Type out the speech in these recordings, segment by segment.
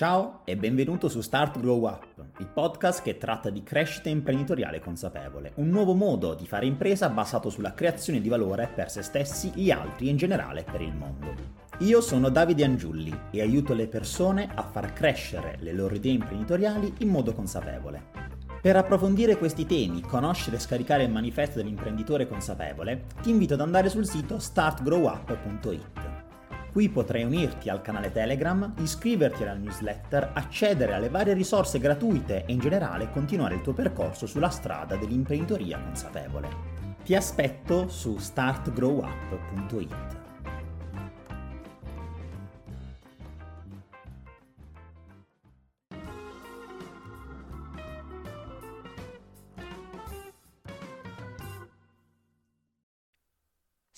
Ciao e benvenuto su Start Grow Up, il podcast che tratta di crescita imprenditoriale consapevole, un nuovo modo di fare impresa basato sulla creazione di valore per se stessi, gli altri e in generale per il mondo. Io sono Davide Angiulli e aiuto le persone a far crescere le loro idee imprenditoriali in modo consapevole. Per approfondire questi temi, conoscere e scaricare il manifesto dell'imprenditore consapevole, ti invito ad andare sul sito startgrowup.it. Qui potrai unirti al canale Telegram, iscriverti alla newsletter, accedere alle varie risorse gratuite e in generale continuare il tuo percorso sulla strada dell'imprenditoria consapevole. Ti aspetto su startgrowup.it.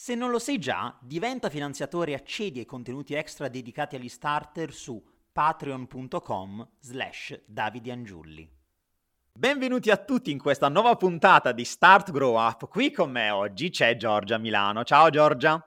Se non lo sei già, diventa finanziatore e accedi ai contenuti extra dedicati agli starter su patreon.com slash davidiangiulli. Benvenuti a tutti in questa nuova puntata di Start Grow Up. Qui con me oggi c'è Giorgia Milano. Ciao Giorgia.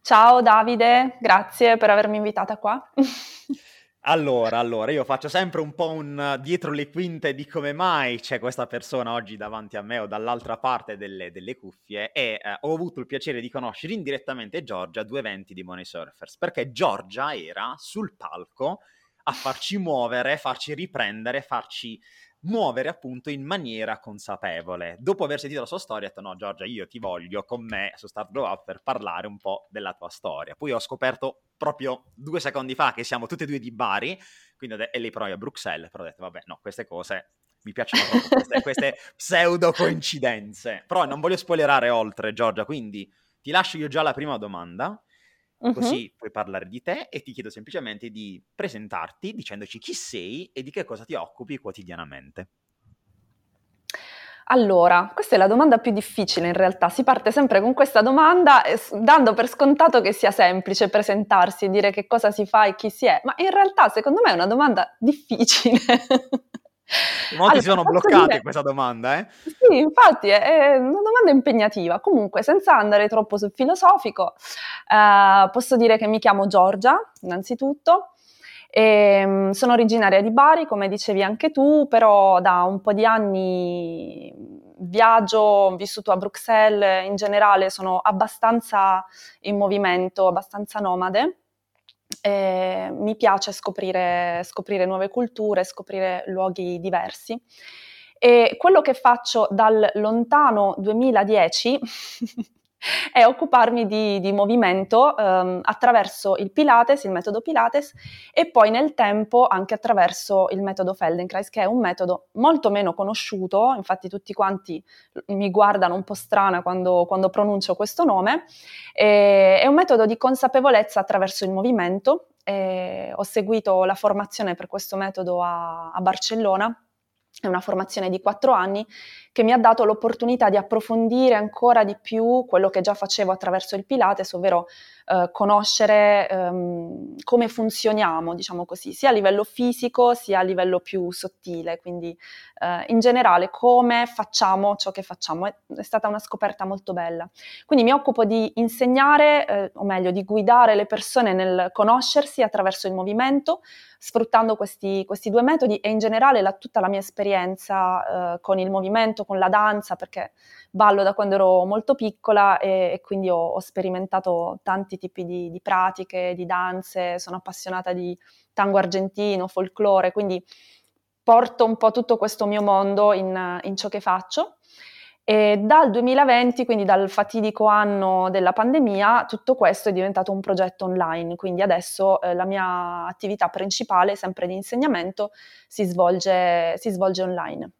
Ciao Davide, grazie per avermi invitata qua. Allora, allora, io faccio sempre un po' un dietro le quinte di come mai c'è questa persona oggi davanti a me o dall'altra parte delle, delle cuffie e eh, ho avuto il piacere di conoscere indirettamente Giorgia a due eventi di Money Surfers, perché Giorgia era sul palco a farci muovere, farci riprendere, farci muovere appunto in maniera consapevole. Dopo aver sentito la sua storia, ho detto no Giorgia, io ti voglio con me su Start Grow Up per parlare un po' della tua storia. Poi ho scoperto proprio due secondi fa che siamo tutti e due di Bari, quindi e lei però è a Bruxelles, però ho detto vabbè no, queste cose mi piacciono proprio, queste, queste pseudo coincidenze. Però non voglio spoilerare oltre Giorgia, quindi ti lascio io già la prima domanda Uh-huh. Così puoi parlare di te e ti chiedo semplicemente di presentarti dicendoci chi sei e di che cosa ti occupi quotidianamente. Allora, questa è la domanda più difficile in realtà. Si parte sempre con questa domanda eh, dando per scontato che sia semplice presentarsi e dire che cosa si fa e chi si è, ma in realtà secondo me è una domanda difficile. Molti allora, si sono bloccati dire... questa domanda, eh? Sì, infatti è, è, una domanda impegnativa. Comunque, senza andare troppo sul filosofico, eh, posso dire che mi chiamo Giorgia, innanzitutto. E, ehm, sono originaria di Bari, come dicevi anche tu, però da un po' di anni viaggio, ho vissuto a Bruxelles, in generale sono abbastanza in movimento, abbastanza nomade eh, mi piace scoprire, scoprire nuove culture, scoprire luoghi diversi. E quello che faccio dal lontano 2010 è occuparmi di, di movimento um, attraverso il Pilates, il metodo Pilates, e poi nel tempo anche attraverso il metodo Feldenkrais, che è un metodo molto meno conosciuto, infatti tutti quanti mi guardano un po' strana quando, quando pronuncio questo nome, e, è un metodo di consapevolezza attraverso il movimento. ho seguito la formazione per questo metodo a, a Barcellona è una formazione di quattro anni che mi ha dato l'opportunità di approfondire ancora di più quello che già facevo attraverso il Pilates, ovvero eh, conoscere ehm, come funzioniamo, diciamo così, sia a livello fisico sia a livello più sottile, quindi eh, in generale come facciamo ciò che facciamo. È, è, stata una scoperta molto bella. Quindi mi occupo di insegnare, eh, o meglio, di guidare le persone nel conoscersi attraverso il movimento, sfruttando questi, questi due metodi e in generale la, tutta la mia esperienza eh, con il movimento, con la danza, perché ballo da quando ero molto piccola e, e quindi ho, ho, sperimentato tanti tipi di, di, pratiche, di danze, sono appassionata di tango argentino, folklore, quindi porto un po' tutto questo mio mondo in, in ciò che faccio e dal 2020, quindi dal fatidico anno della pandemia, tutto questo è diventato un progetto online, quindi adesso eh, la mia attività principale, sempre di insegnamento, si svolge, si svolge online.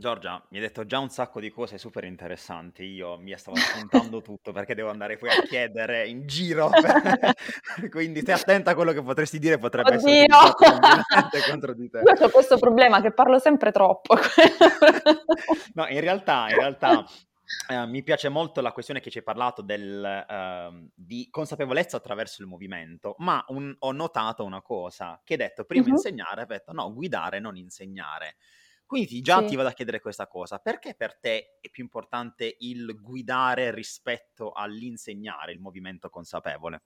Giorgia, mi hai detto già un sacco di cose super interessanti, io mi stavo raccontando tutto perché devo andare poi a chiedere in giro, quindi stai attenta a quello che potresti dire, potrebbe Oddio. essere contro di te. Ho questo problema che parlo sempre troppo. no, in realtà, in realtà eh, mi piace molto la questione che ci hai parlato del, eh, di consapevolezza attraverso il movimento, ma un, ho notato una cosa, che hai detto prima uh-huh. insegnare, hai detto no, guidare, non insegnare. Quindi già sì. ti vado a chiedere questa cosa, perché per te è più importante il guidare rispetto all'insegnare il movimento consapevole?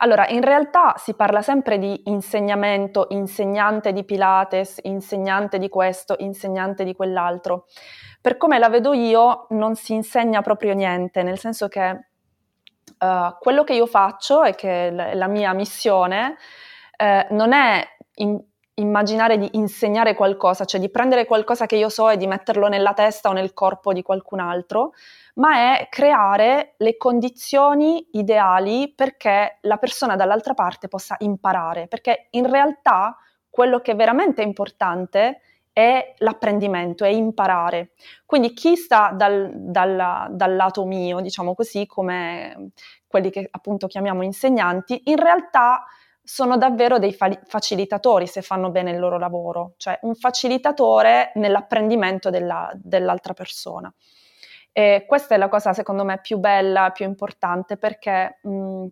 Allora, in realtà si parla sempre di insegnamento, insegnante di Pilates, insegnante di questo, insegnante di quell'altro. Per come la vedo io, non si insegna proprio niente, nel senso che uh, quello che io faccio e che l- la mia missione eh, non è in- immaginare di insegnare qualcosa, cioè di prendere qualcosa che io so e di metterlo nella testa o nel corpo di qualcun altro, ma è creare le condizioni ideali perché la persona dall'altra parte possa imparare, perché in realtà quello che è veramente importante è l'apprendimento, è imparare. Quindi chi sta dal, dal, dal lato mio, diciamo così, come quelli che appunto chiamiamo insegnanti, in realtà sono davvero dei fa- facilitatori se fanno bene il loro lavoro, cioè un facilitatore nell'apprendimento della, dell'altra persona. E questa è la cosa secondo me più bella, più importante perché mh,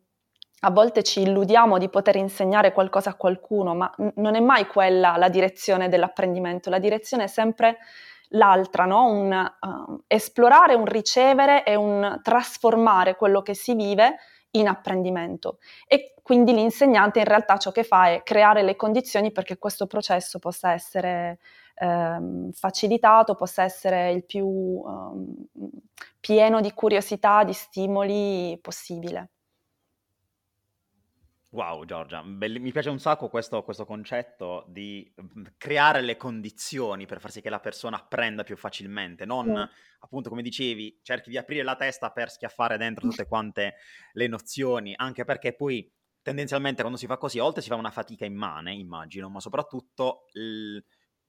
a volte ci illudiamo di poter insegnare qualcosa a qualcuno, ma n- non è mai quella la direzione dell'apprendimento, la direzione è sempre l'altra, no? un uh, esplorare, un ricevere e un trasformare quello che si vive in apprendimento. E quindi l'insegnante in realtà ciò che fa è creare le condizioni perché questo processo possa essere ehm, facilitato, possa essere il più ehm, pieno di curiosità, di stimoli possibile. Wow, Giorgia, Belli- mi piace un sacco questo, questo, concetto di mm, creare le condizioni per far sì che la persona apprenda più facilmente, non mm. appunto come dicevi, cerchi di aprire la testa per schiaffare dentro tutte quante le nozioni, anche perché poi tendenzialmente quando si fa così, oltre si fa una fatica immane, immagino, ma soprattutto l-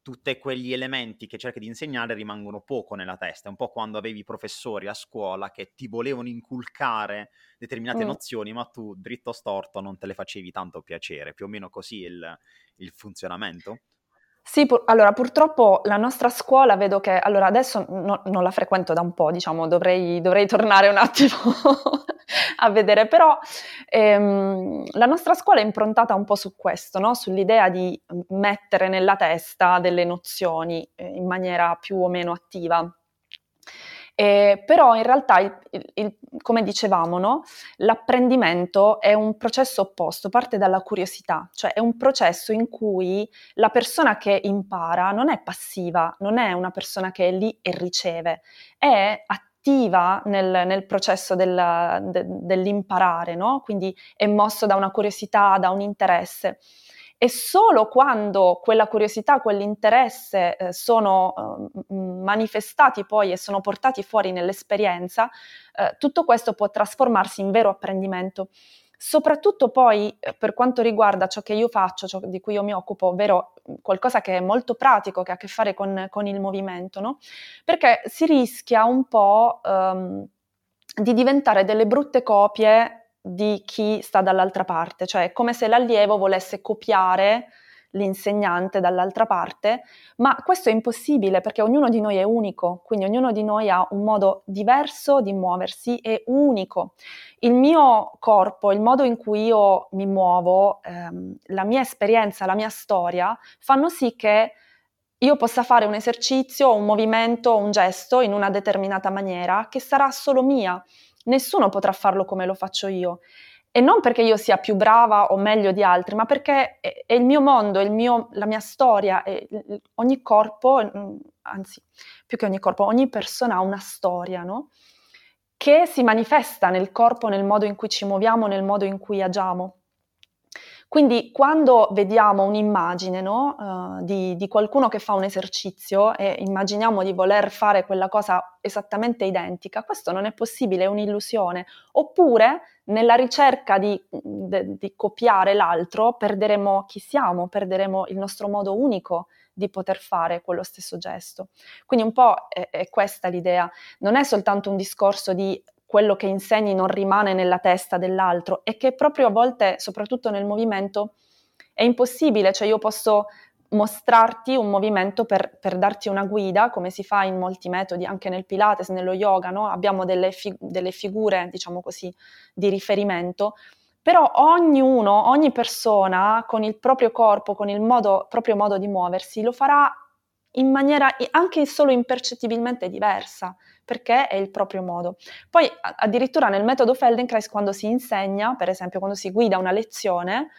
tutti quegli elementi che cerchi di insegnare rimangono poco nella testa. È un po' quando avevi professori a scuola che ti volevano inculcare determinate mm. nozioni, ma tu dritto storto non te le facevi tanto piacere. Più o meno così il, il funzionamento? Sì, pur- allora purtroppo la nostra scuola vedo che, allora adesso no, non la frequento da un po', diciamo, dovrei, dovrei tornare un attimo a vedere, però ehm, la nostra scuola è improntata un po' su questo, no? sull'idea di mettere nella testa delle nozioni eh, in maniera più o meno attiva. Eh, però in realtà, il, il, come dicevamo, no? l'apprendimento è un processo opposto, parte dalla curiosità, cioè è un processo in cui la persona che impara non è passiva, non è una persona che è lì e riceve, è attiva nel, nel processo della, de, dell'imparare, no? quindi è mosso da una curiosità, da un interesse e solo quando quella curiosità, quell'interesse eh, sono eh, manifestati poi e sono portati fuori nell'esperienza, eh, tutto questo può trasformarsi in vero apprendimento. Soprattutto poi eh, per quanto riguarda ciò che io faccio, ciò di cui io mi occupo, ovvero qualcosa che è molto pratico, che ha a che fare con, con il movimento, no? Perché si rischia un po' um, di diventare delle brutte copie di chi sta dall'altra parte, cioè come se l'allievo volesse copiare l'insegnante dall'altra parte, ma questo è impossibile perché ognuno di noi è unico, quindi ognuno di noi ha un modo diverso di muoversi, è unico. Il mio corpo, il modo in cui io mi muovo, ehm, la mia esperienza, la mia storia fanno sì che io possa fare un esercizio, un movimento, un gesto in una determinata maniera che sarà solo mia nessuno potrà farlo come lo faccio io. E non perché io sia più brava o meglio di altri, ma perché è, è il mio mondo, è il mio, la mia storia, ogni corpo, anzi, più che ogni corpo, ogni persona ha una storia, no? Che si manifesta nel corpo, nel modo in cui ci muoviamo, nel modo in cui agiamo. Quindi quando vediamo un'immagine no, uh, di, di, qualcuno che fa un esercizio e immaginiamo di voler fare quella cosa esattamente identica, questo non è possibile, è un'illusione. Oppure nella ricerca di, de, di copiare l'altro perderemo chi siamo, perderemo il nostro modo unico di poter fare quello stesso gesto. Quindi un po' è, è questa l'idea, non è soltanto un discorso di quello che insegni non rimane nella testa dell'altro e che proprio a volte, soprattutto nel movimento, è impossibile, cioè io posso mostrarti un movimento per, per, darti una guida, come si fa in molti metodi, anche nel Pilates, nello yoga, no? abbiamo delle, fi- delle, figure, diciamo così, di riferimento, però ognuno, ogni persona con il proprio corpo, con il modo, proprio modo di muoversi, lo farà in maniera anche solo impercettibilmente diversa perché è il proprio modo. Poi addirittura nel metodo Feldenkrais quando si insegna, per esempio quando si guida una lezione,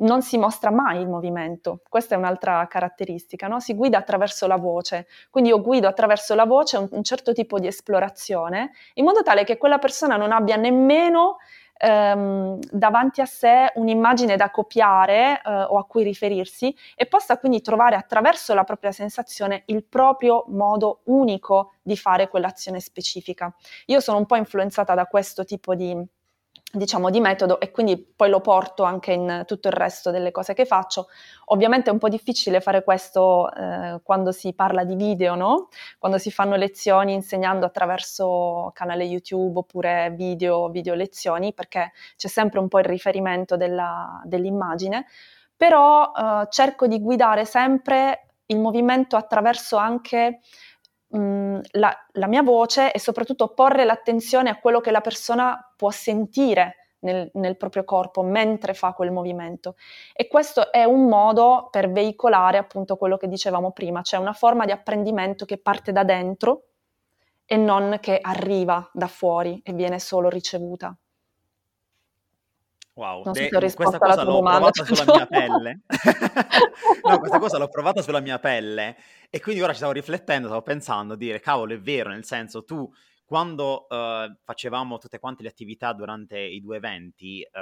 non si mostra mai il movimento. Questa è un'altra caratteristica, no? si guida attraverso la voce. Quindi io guido attraverso la voce un, un certo tipo di esplorazione, in modo tale che quella persona non abbia nemmeno ehm, davanti a sé un'immagine da copiare eh, o a cui riferirsi e possa quindi trovare attraverso la propria sensazione il proprio modo unico di fare quell'azione specifica. Io sono un po' influenzata da questo tipo di diciamo, di metodo e quindi poi lo porto anche in tutto il resto delle cose che faccio. Ovviamente è un po' difficile fare questo eh, quando si parla di video, no? Quando si fanno lezioni insegnando attraverso canale YouTube oppure video, video lezioni, perché c'è sempre un po' il riferimento della, dell'immagine, però eh, cerco di guidare sempre il movimento attraverso anche mh, la, la mia voce e soprattutto porre l'attenzione a quello che la persona può sentire nel, nel, proprio corpo mentre fa quel movimento. E questo è un modo per veicolare appunto quello che dicevamo prima, cioè una forma di apprendimento che parte da dentro e non che arriva da fuori e viene solo ricevuta. Wow, De- questa cosa l'ho domanda, provata sulla mia pelle. no, questa cosa l'ho provata sulla mia pelle e quindi ora ci stavo riflettendo, stavo pensando, dire, cavolo, è vero, nel senso tu quando uh, facevamo tutte quante le attività durante i due eventi, uh,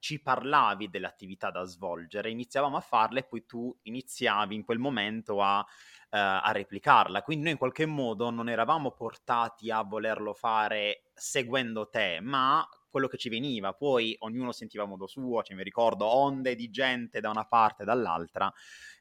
ci parlavi delle attività da svolgere, iniziavamo a farle e poi tu iniziavi in quel momento a, uh, a replicarla. Quindi noi in qualche modo non eravamo portati a volerlo fare seguendo te, ma quello che ci veniva, poi ognuno sentiva a modo suo, cioè mi ricordo onde di gente da una parte e dall'altra.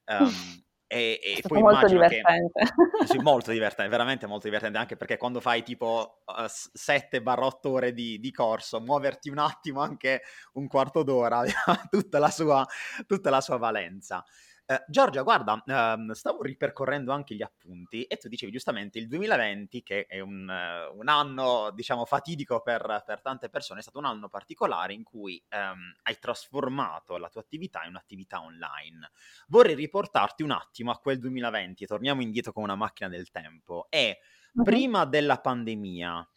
Um, e, e poi molto divertente. Che, sì, molto divertente, veramente molto divertente, anche perché quando fai tipo uh, 7-8 ore di, di, corso, muoverti un attimo, anche un quarto d'ora, tutta la sua, tutta la sua valenza. Uh, Giorgia, guarda, uh, stavo ripercorrendo anche gli appunti e tu dicevi giustamente il 2020, che è un, uh, un anno, diciamo, fatidico per, per, tante persone, è stato un anno particolare in cui um, hai trasformato la tua attività in un'attività online. Vorrei riportarti un attimo a quel 2020, torniamo indietro con una macchina del tempo, e uh-huh. prima della pandemia,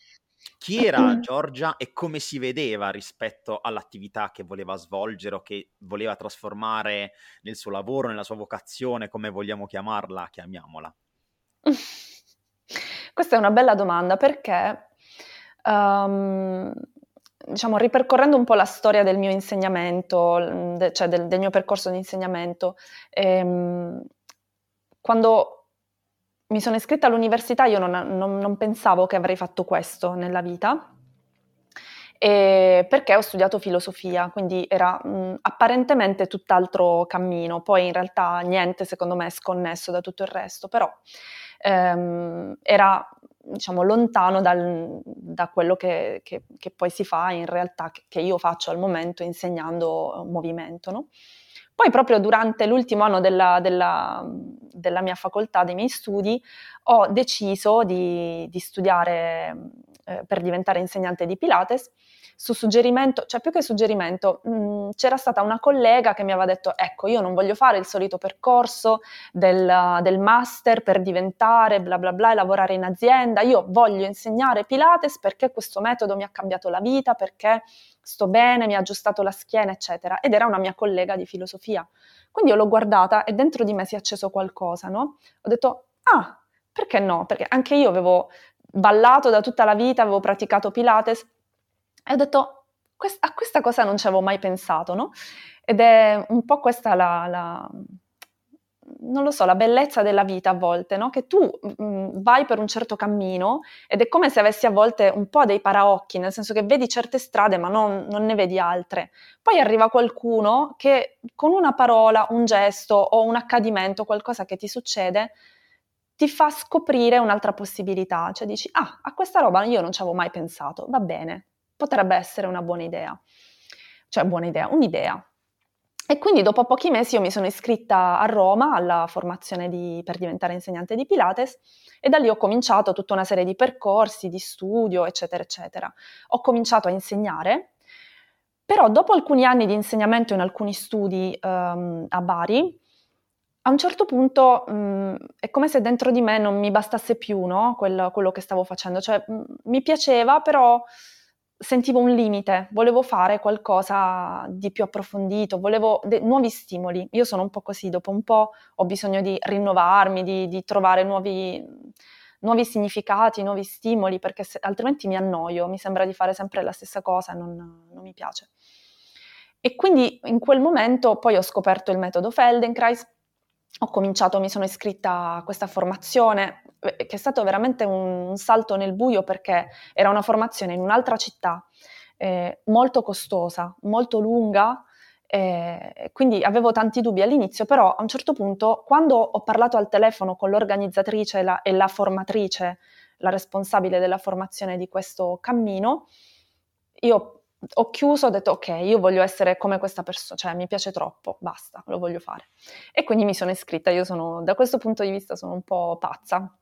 chi era Giorgia e come si vedeva rispetto all'attività che voleva svolgere o che voleva trasformare nel suo lavoro, nella sua vocazione, come vogliamo chiamarla, chiamiamola? Questa è una bella domanda perché, um, diciamo, ripercorrendo un po' la storia del mio insegnamento, de- cioè del, del, mio percorso di insegnamento, ehm, quando mi sono iscritta all'università, io non, non, non pensavo che avrei fatto questo nella vita, perché ho studiato filosofia, quindi era mh, apparentemente tutt'altro cammino, poi in realtà niente secondo me è sconnesso da tutto il resto, però ehm, era diciamo lontano dal, da quello che, che, che, poi si fa in realtà, che, che io faccio al momento insegnando movimento. No? Poi proprio durante l'ultimo anno della, della, della mia facoltà, dei miei studi, ho deciso di, di studiare eh, per diventare insegnante di Pilates. Su suggerimento, cioè più che suggerimento, mh, mm, c'era stata una collega che mi aveva detto, ecco, io non voglio fare il solito percorso del, del master per diventare bla bla bla e lavorare in azienda, io voglio insegnare Pilates perché questo metodo mi ha cambiato la vita, perché sto bene, mi ha aggiustato la schiena, eccetera. Ed era una mia collega di filosofia. Quindi io l'ho guardata e dentro di me si è acceso qualcosa, no? Ho detto, ah, perché no? Perché anche io avevo ballato da tutta la vita, avevo praticato Pilates e ho detto, a questa cosa non ci avevo mai pensato, no? Ed è un po' questa la, la non lo so, la bellezza della vita a volte, no? Che tu mh, mm, vai per un certo cammino ed è come se avessi a volte un po' dei paraocchi, nel senso che vedi certe strade ma non, non ne vedi altre. Poi arriva qualcuno che con una parola, un gesto o un accadimento, qualcosa che ti succede, ti fa scoprire un'altra possibilità. Cioè dici, ah, a questa roba io non ci avevo mai pensato, va bene, potrebbe essere una buona idea. Cioè, buona idea, un'idea. E quindi dopo pochi mesi io mi sono iscritta a Roma alla formazione di, per diventare insegnante di Pilates e da lì ho cominciato tutta una serie di percorsi, di studio, eccetera, eccetera. Ho cominciato a insegnare, però dopo alcuni anni di insegnamento in alcuni studi um, a Bari, a un certo punto mm, è come se dentro di me non mi bastasse più no? quello, quello, che stavo facendo, cioè mh, mm, mi piaceva però sentivo un limite, volevo fare qualcosa di più approfondito, volevo de- nuovi stimoli. Io sono un po' così, dopo un po' ho bisogno di rinnovarmi, di, di trovare nuovi, nuovi, significati, nuovi stimoli, perché se, altrimenti mi annoio, mi sembra di fare sempre la stessa cosa non, non mi piace. E quindi in quel momento poi ho scoperto il metodo Feldenkrais, ho cominciato, mi sono iscritta a questa formazione, eh, che è stato veramente un, un salto nel buio perché era una formazione in un'altra città, eh, molto costosa, molto lunga, eh, quindi avevo tanti dubbi all'inizio, però a un certo punto, quando ho parlato al telefono con l'organizzatrice e la, e la formatrice, la responsabile della formazione di questo cammino, io ho chiuso, ho detto ok, io voglio essere come questa persona, cioè mi piace troppo, basta, lo voglio fare. E quindi mi sono iscritta, io sono, da questo punto di vista sono un po' pazza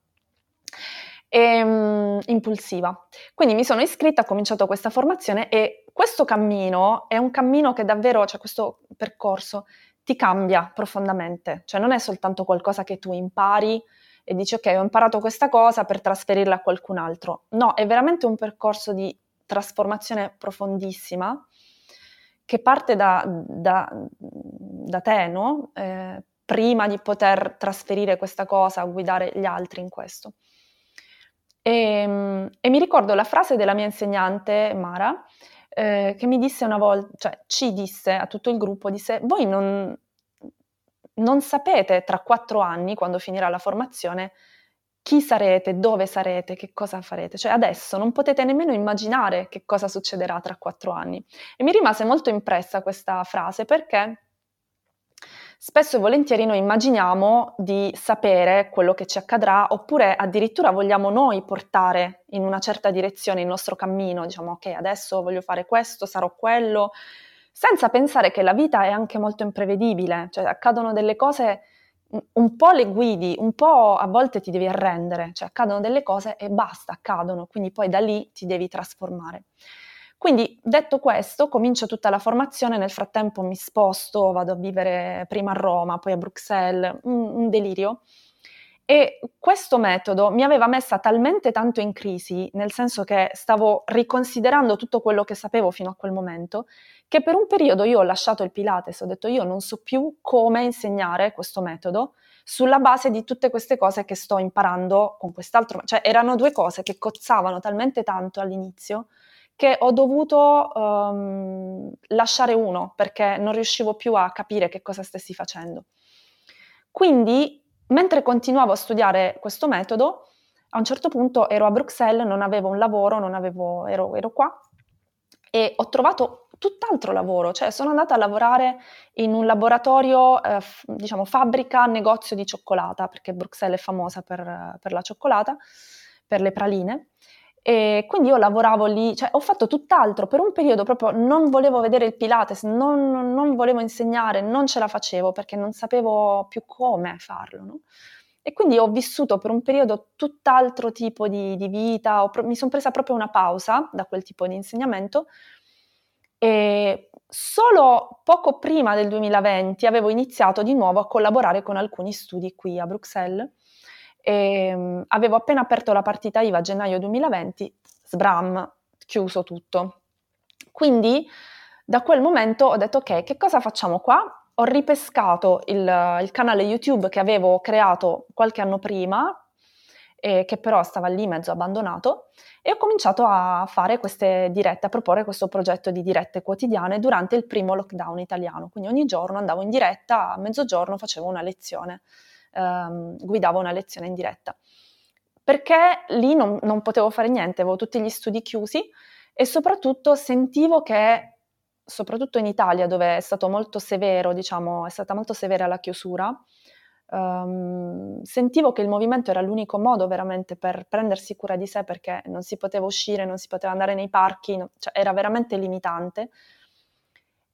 e um, impulsiva. Quindi mi sono iscritta, ho cominciato questa formazione e questo cammino è un cammino che davvero, cioè questo percorso ti cambia profondamente, cioè non è soltanto qualcosa che tu impari e dici ok, ho imparato questa cosa per trasferirla a qualcun altro. No, è veramente un percorso di trasformazione profondissima che parte da, da, da te, no? Eh, prima di poter trasferire questa cosa, guidare gli altri in questo. E, ehm, e mi ricordo la frase della mia insegnante Mara, eh, che mi disse una volta, cioè ci disse a tutto il gruppo, disse, voi non, non sapete tra quattro anni, quando finirà la formazione, chi sarete, dove sarete, che cosa farete. Cioè adesso non potete nemmeno immaginare che cosa succederà tra quattro anni. E mi rimase molto impressa questa frase perché spesso e volentieri noi immaginiamo di sapere quello che ci accadrà oppure addirittura vogliamo noi portare in una certa direzione il nostro cammino, diciamo ok adesso voglio fare questo, sarò quello, senza pensare che la vita è anche molto imprevedibile, cioè accadono delle cose un po' le guidi, un po' a volte ti devi arrendere, cioè accadono delle cose e basta, accadono, quindi poi da lì ti devi trasformare. Quindi detto questo, comincio tutta la formazione, nel frattempo mi sposto, vado a vivere prima a Roma, poi a Bruxelles, un, un delirio. E questo metodo mi aveva messa talmente tanto in crisi, nel senso che stavo riconsiderando tutto quello che sapevo fino a quel momento, che per un periodo io ho lasciato il Pilates, ho detto io non so più come insegnare questo metodo sulla base di tutte queste cose che sto imparando con quest'altro, cioè erano due cose che cozzavano talmente tanto all'inizio che ho dovuto um, lasciare uno perché non riuscivo più a capire che cosa stessi facendo. Quindi, mentre continuavo a studiare questo metodo, a un certo punto ero a Bruxelles, non avevo un lavoro, avevo, ero, ero qua e ho trovato tutt'altro lavoro, cioè sono andata a lavorare in un laboratorio, eh, f- diciamo fabbrica, negozio di cioccolata, perché Bruxelles è famosa per, per, la cioccolata, per le praline. E quindi io lavoravo lì, cioè ho fatto tutt'altro, per un periodo proprio non volevo vedere il Pilates, non, non volevo insegnare, non ce la facevo perché non sapevo più come farlo. No? E quindi ho vissuto per un periodo tutt'altro tipo di, di vita, pro- mi sono presa proprio una pausa da quel tipo di insegnamento e solo poco prima del 2020 avevo iniziato di nuovo a collaborare con alcuni studi qui a Bruxelles. E, um, avevo appena aperto la partita IVA a gennaio 2020, sbram, chiuso tutto. Quindi da quel momento ho detto ok, che cosa facciamo qua? Ho ripescato il, il canale YouTube che avevo creato qualche anno prima, eh, che però stava lì mezzo abbandonato, e ho cominciato a fare queste dirette, a proporre questo progetto di dirette quotidiane durante il primo lockdown italiano. Quindi ogni giorno andavo in diretta, a mezzogiorno facevo una lezione, ehm, guidavo una lezione in diretta. Perché lì non, non potevo fare niente, avevo tutti gli studi chiusi e soprattutto sentivo che soprattutto in Italia dove è stato molto severo, diciamo, è stata molto severa la chiusura, um, sentivo che il movimento era l'unico modo veramente per prendersi cura di sé perché non si poteva uscire, non si poteva andare nei parchi, no, cioè era veramente limitante.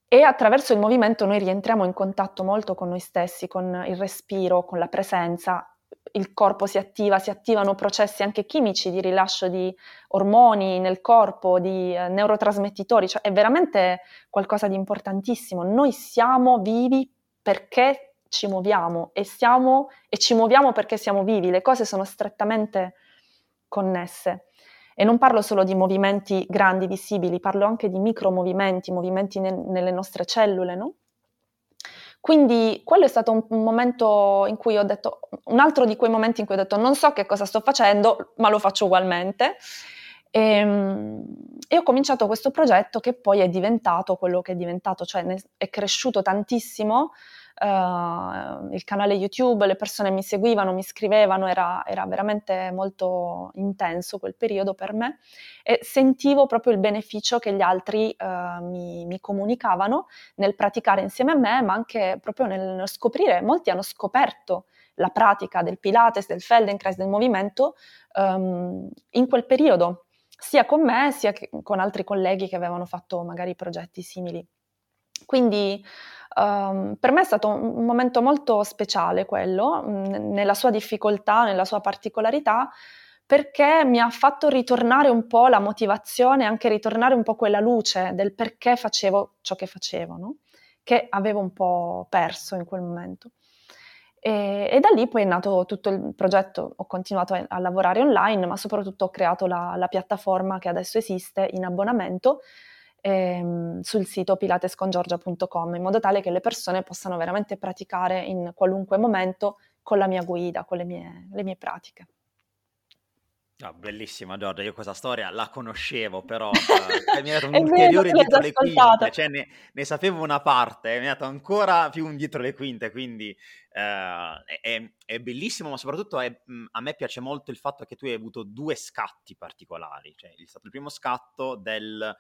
E attraverso il movimento noi rientriamo in contatto molto con noi stessi, con il respiro, con la presenza, il corpo si attiva, si attivano processi anche chimici di rilascio di ormoni nel corpo, di eh, neurotrasmettitori, cioè è veramente qualcosa di importantissimo. Noi siamo vivi perché ci muoviamo e siamo e ci muoviamo perché siamo vivi, le cose sono strettamente connesse. E non parlo solo di movimenti grandi, visibili, parlo anche di micromovimenti, movimenti ne- nelle nostre cellule, no? Quindi quello è stato un, momento in cui ho detto, un altro di quei momenti in cui ho detto non so che cosa sto facendo, ma lo faccio ugualmente. E, ehm, e ho cominciato questo progetto che poi è diventato quello che è diventato, cioè è cresciuto tantissimo uh, il canale YouTube, le persone mi seguivano, mi scrivevano, era, era, veramente molto intenso quel periodo per me e sentivo proprio il beneficio che gli altri uh, mi, mi, comunicavano nel praticare insieme a me, ma anche proprio nel, nel scoprire, molti hanno scoperto la pratica del Pilates, del Feldenkrais, del movimento um, in quel periodo, sia con me sia con altri colleghi che avevano fatto magari progetti simili. Quindi Um, per me è stato un momento molto speciale quello, n- nella sua difficoltà, nella sua particolarità, perché mi ha fatto ritornare un po' la motivazione, anche ritornare un po' quella luce del perché facevo ciò che facevo, no? che avevo un po' perso in quel momento. E, e, da lì poi è nato tutto il progetto, ho continuato a, a lavorare online, ma soprattutto ho creato la, la piattaforma che adesso esiste in abbonamento, ehm, sul sito pilatescongiorgia.com in modo tale che le persone possano veramente praticare in qualunque momento con la mia guida, con le mie, le mie pratiche. Oh, bellissima Giorgia, io questa storia la conoscevo, però uh, mi ha dato un ulteriore dietro le quinte, cioè ne, ne, sapevo una parte, mi ha dato ancora più un dietro le quinte, quindi uh, è, è, bellissimo, ma soprattutto è, a me piace molto il fatto che tu hai avuto due scatti particolari, cioè è stato il primo scatto del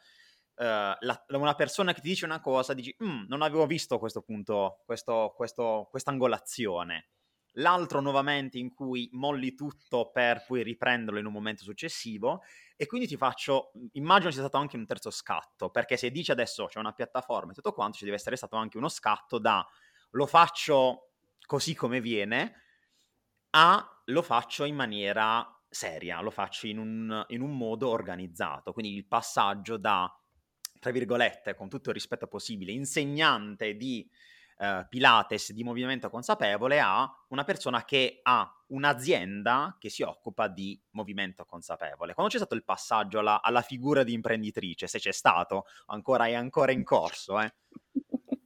la, una persona che ti dice una cosa, dici, mm, non avevo visto questo punto, questa angolazione. L'altro nuovamente in cui molli tutto per poi riprenderlo in un momento successivo e quindi ti faccio, immagino sia stato anche un terzo scatto, perché se dici adesso c'è una piattaforma e tutto quanto, ci deve essere stato anche uno scatto da lo faccio così come viene a lo faccio in maniera seria, lo faccio in un, in un modo organizzato, quindi il passaggio da tra virgolette, con tutto il rispetto possibile, insegnante di uh, Pilates di movimento consapevole a una persona che ha un'azienda che si occupa di movimento consapevole. Quando c'è stato il passaggio alla, alla figura di imprenditrice, se c'è stato, ancora è ancora in corso, eh?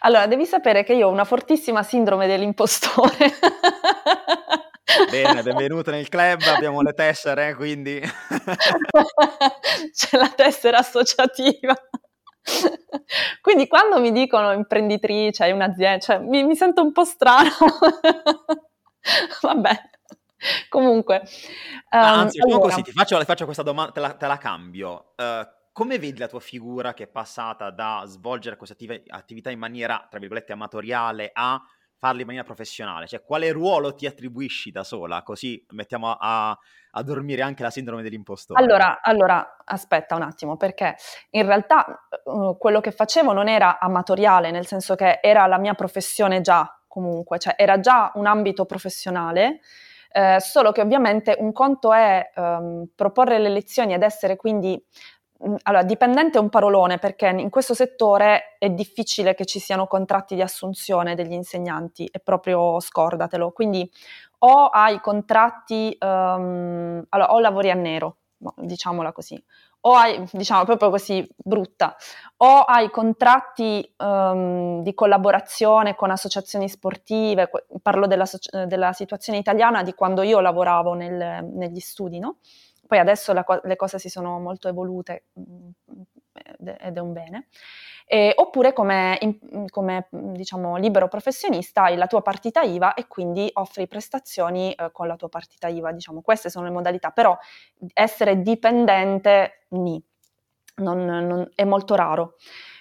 Allora, devi sapere che io ho una fortissima sindrome dell'impostore. Bene, benvenuto nel club, abbiamo le tessere, quindi... C'è la tessera associativa. Quindi quando mi dicono imprenditrice, hai un'azienda, cioè, mi, mi, sento un po' strano. Vabbè, comunque. Um, anzi, allora... così, ti faccio, ti faccio, questa domanda, te la, te la cambio. Uh, come vedi la tua figura che è passata da svolgere queste attività in maniera, tra virgolette, amatoriale a farli in maniera professionale? Cioè, quale ruolo ti attribuisci da sola? Così mettiamo a, a dormire anche la sindrome dell'impostore. Allora, allora, aspetta un attimo, perché in realtà uh, quello che facevo non era amatoriale, nel senso che era la mia professione già, comunque, cioè era già un ambito professionale. Eh, solo che ovviamente un conto è um, proporre le lezioni ed essere quindi allora, dipendente è un parolone perché in questo settore è difficile che ci siano contratti di assunzione degli insegnanti, è proprio scordatelo. Quindi o hai contratti, um, allora, o lavori a nero, diciamola così, o hai, diciamo proprio così brutta, o hai contratti um, di collaborazione con associazioni sportive, parlo della, della, situazione italiana di quando io lavoravo nel, negli studi, no? Poi adesso co- le cose si sono molto evolute mm, ed è un bene. Eh, oppure come, in, come diciamo, libero professionista hai la tua partita IVA e quindi offri prestazioni eh, con la tua partita IVA. Diciamo, queste sono le modalità, però essere dipendente ni, non, non, è molto raro.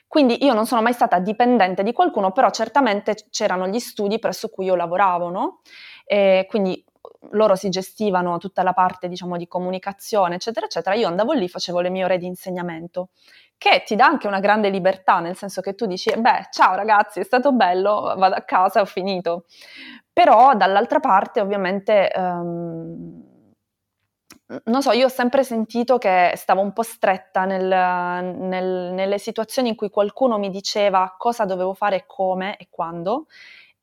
Quindi io non sono mai stata dipendente di qualcuno, però certamente c'erano gli studi presso cui io lavoravo, no? E quindi loro si gestivano tutta la parte, diciamo, di comunicazione, eccetera, eccetera. Io andavo lì, facevo le mie ore di insegnamento, che ti dà anche una grande libertà, nel senso che tu dici, beh, ciao ragazzi, è stato bello, vado a casa, ho finito. Però dall'altra parte, ovviamente, um, non so, io ho sempre sentito che stavo un po' stretta nel, nel, nelle situazioni in cui qualcuno mi diceva cosa dovevo fare, come e quando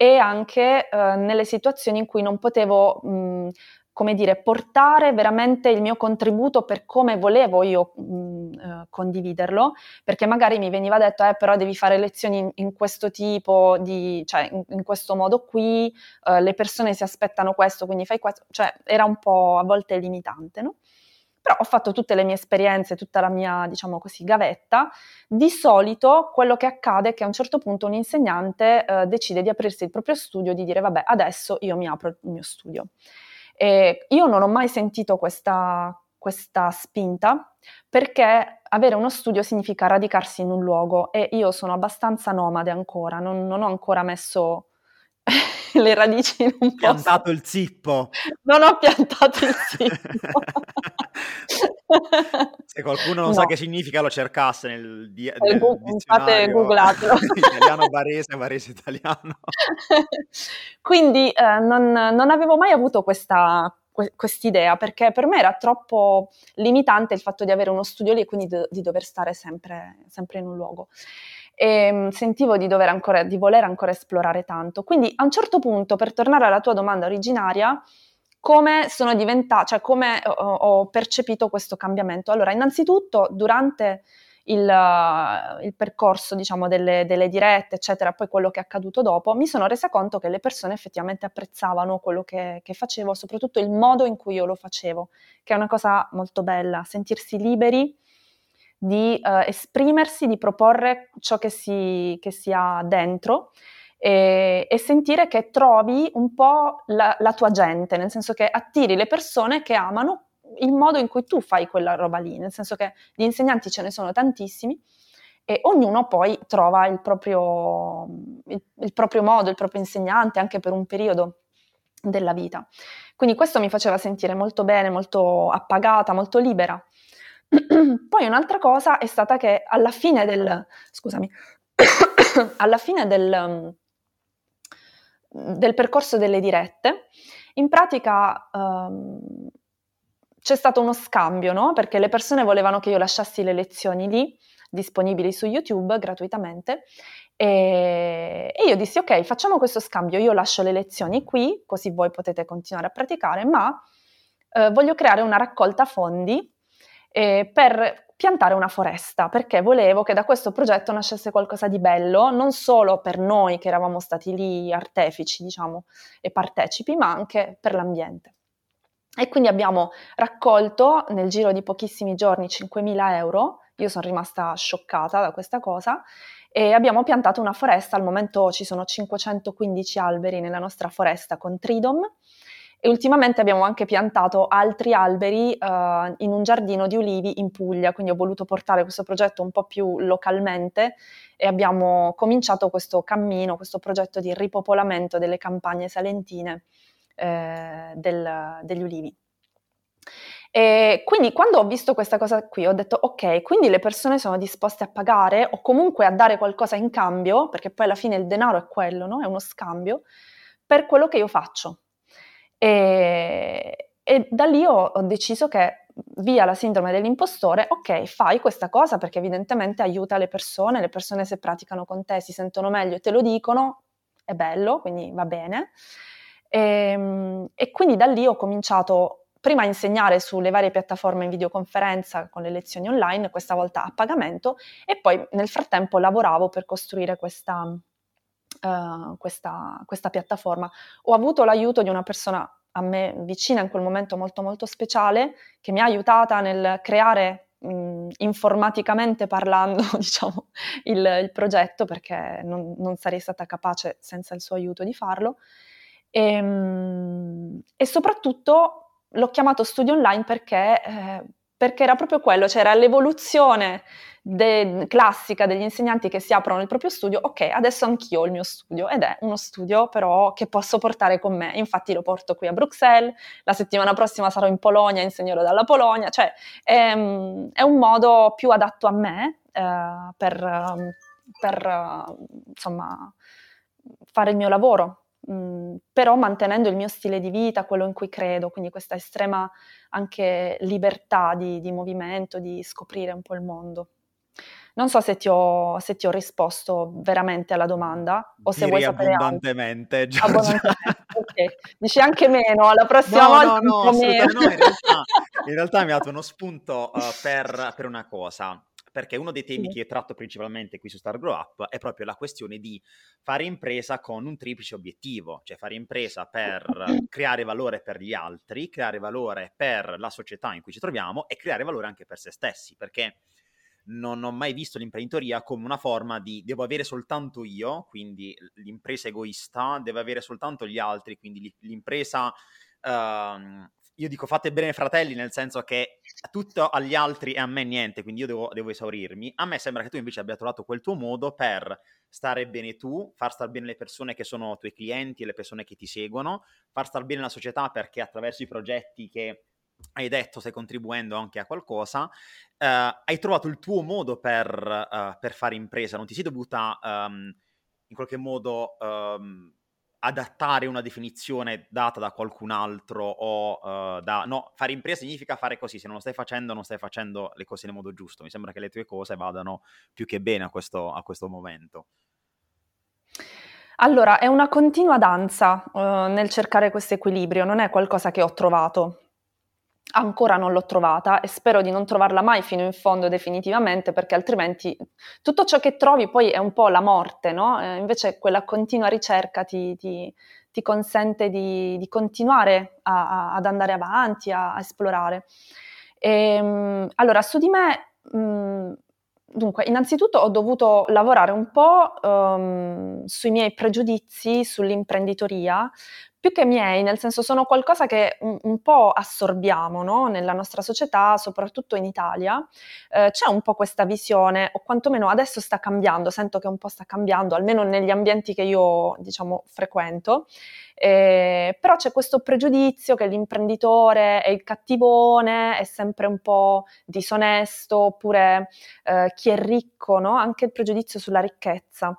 e anche eh, nelle situazioni in cui non potevo mh, come dire, portare veramente il mio contributo per come volevo io mh, mm, eh, condividerlo, perché magari mi veniva detto, eh, però devi fare lezioni in, in questo tipo, di, cioè in, in questo modo qui, eh, le persone si aspettano questo, quindi fai questo, cioè era un po' a volte limitante, no? Però ho fatto tutte le mie esperienze, tutta la mia, diciamo così, gavetta. Di solito quello che accade è che a un certo punto un insegnante eh, decide di aprirsi il proprio studio, di dire, vabbè, adesso io mi apro il mio studio. E io non ho mai sentito questa, questa spinta perché avere uno studio significa radicarsi in un luogo e io sono abbastanza nomade ancora, non, non ho ancora messo le radici in un po'. Piantato il zippo. Non ho piantato il zippo. Se qualcuno non no. sa che significa lo cercasse nel, di- nel Google, Fate googlatelo. italiano barese, barese italiano. Quindi eh, non, non, avevo mai avuto questa quest'idea perché per me era troppo limitante il fatto di avere uno studio lì e quindi do- di dover stare sempre, sempre in un luogo e mm, sentivo di, ancora, di voler ancora esplorare tanto. Quindi a un certo punto, per tornare alla tua domanda originaria, come sono diventata, cioè come ho, ho percepito questo cambiamento? Allora, innanzitutto, durante il, il percorso, diciamo, delle, delle, dirette, eccetera, poi quello che è accaduto dopo, mi sono resa conto che le persone effettivamente apprezzavano quello che, che facevo, soprattutto il modo in cui io lo facevo, che è una cosa molto bella, sentirsi liberi di uh, esprimersi, di proporre ciò che si, che si ha dentro e, e, sentire che trovi un po' la, la, tua gente, nel senso che attiri le persone che amano il modo in cui tu fai quella roba lì, nel senso che gli insegnanti ce ne sono tantissimi e ognuno poi trova il proprio, il, il proprio modo, il proprio insegnante anche per un periodo della vita. Quindi questo mi faceva sentire molto bene, molto appagata, molto libera. Poi un'altra cosa è stata che alla fine del, scusami, alla fine del, del, percorso delle dirette, in pratica um, c'è stato uno scambio, no? Perché le persone volevano che io lasciassi le lezioni lì, disponibili su YouTube gratuitamente, e, e io dissi ok, facciamo questo scambio, io lascio le lezioni qui, così voi potete continuare a praticare, ma eh, voglio creare una raccolta fondi eh, per piantare una foresta, perché volevo che da questo progetto nascesse qualcosa di bello, non solo per noi che eravamo stati lì artefici, diciamo, e partecipi, ma anche per l'ambiente. E quindi abbiamo raccolto nel giro di pochissimi giorni 5.000 euro, io sono rimasta scioccata da questa cosa, e abbiamo piantato una foresta, al momento ci sono 515 alberi nella nostra foresta con Tridom, e ultimamente abbiamo anche piantato altri alberi uh, in un giardino di ulivi in Puglia, quindi ho voluto portare questo progetto un po' più localmente e abbiamo cominciato questo cammino, questo progetto di ripopolamento delle campagne salentine eh, del, degli ulivi. E quindi quando ho visto questa cosa qui ho detto ok, quindi le persone sono disposte a pagare o comunque a dare qualcosa in cambio, perché poi alla fine il denaro è quello, no? è uno scambio, per quello che io faccio. E, e da lì ho, ho deciso che via la sindrome dell'impostore, ok, fai questa cosa perché evidentemente aiuta le persone, le persone se praticano con te si sentono meglio e te lo dicono, è bello, quindi va bene. E, ehm, e quindi da lì ho cominciato prima a insegnare sulle varie piattaforme in videoconferenza con le lezioni online, questa volta a pagamento, e poi nel frattempo lavoravo per costruire questa, uh, questa, questa piattaforma. Ho avuto l'aiuto di una persona a me vicina in quel momento molto molto speciale che mi ha aiutata nel creare mh, informaticamente parlando diciamo, il, il, progetto perché non, non, sarei stata capace senza il suo aiuto di farlo e, mh, e soprattutto l'ho chiamato studio online perché, eh, perché era proprio quello, c'era cioè l'evoluzione de- classica degli insegnanti che si aprono il proprio studio, ok, adesso anch'io ho il mio studio ed è uno studio però che posso portare con me, infatti lo porto qui a Bruxelles, la settimana prossima sarò in Polonia, insegnerò dalla Polonia, cioè è, è un modo più adatto a me eh, per, per insomma, fare il mio lavoro. Mm, però mantenendo il mio stile di vita, quello in cui credo, quindi questa estrema anche libertà di, di movimento, di scoprire un po' il mondo. Non so se ti ho, se ti ho risposto veramente alla domanda o se vuoi sapere abbondantemente, abbondantemente. okay. Dici anche meno, alla prossima no, volta no, no, no, in realtà, in realtà mi ha dato uno spunto uh, per, per una cosa perché uno dei temi sì. che tratto principalmente qui su Star Grow Up è proprio la questione di fare impresa con un triplice obiettivo, cioè fare impresa per creare valore per gli altri, creare valore per la società in cui ci troviamo e creare valore anche per se stessi, perché non ho mai visto l'imprenditoria come una forma di devo avere soltanto io, quindi l'impresa egoista, deve avere soltanto gli altri, quindi l'impresa uh, io dico fate bene fratelli nel senso che tutto agli altri e a me niente, quindi io devo, devo, esaurirmi. A me sembra che tu invece abbia trovato quel tuo modo per stare bene tu, far star bene le persone che sono tuoi clienti e le persone che ti seguono, far star bene la società perché attraverso i progetti che hai detto stai contribuendo anche a qualcosa, uh, hai trovato il tuo modo per, uh, per, fare impresa, non ti sei dovuta um, in qualche modo... Um, adattare una definizione data da qualcun altro o uh, da... No, fare impresa significa fare così, se non lo stai facendo non stai facendo le cose nel modo giusto. Mi sembra che le tue cose vadano più che bene a questo, a questo momento. Allora, è una continua danza uh, nel cercare questo equilibrio, non è qualcosa che ho trovato ancora non l'ho trovata e spero di non trovarla mai fino in fondo definitivamente perché altrimenti tutto ciò che trovi poi è un po' la morte, no? Eh, invece quella continua ricerca ti, ti, ti consente di, di continuare a, a, ad andare avanti, a, a esplorare. E, ehm, allora, su di me, mh, mm, dunque, innanzitutto ho dovuto lavorare un po' um, sui miei pregiudizi sull'imprenditoria più che miei, nel senso sono qualcosa che un, un po' assorbiamo no? nella nostra società, soprattutto in Italia. Eh, c'è un po' questa visione, o quantomeno adesso sta cambiando, sento che un po' sta cambiando, almeno negli ambienti che io diciamo frequento. Eh, però c'è questo pregiudizio che l'imprenditore è il cattivone, è sempre un po' disonesto, oppure eh, chi è ricco, no? anche il pregiudizio sulla ricchezza.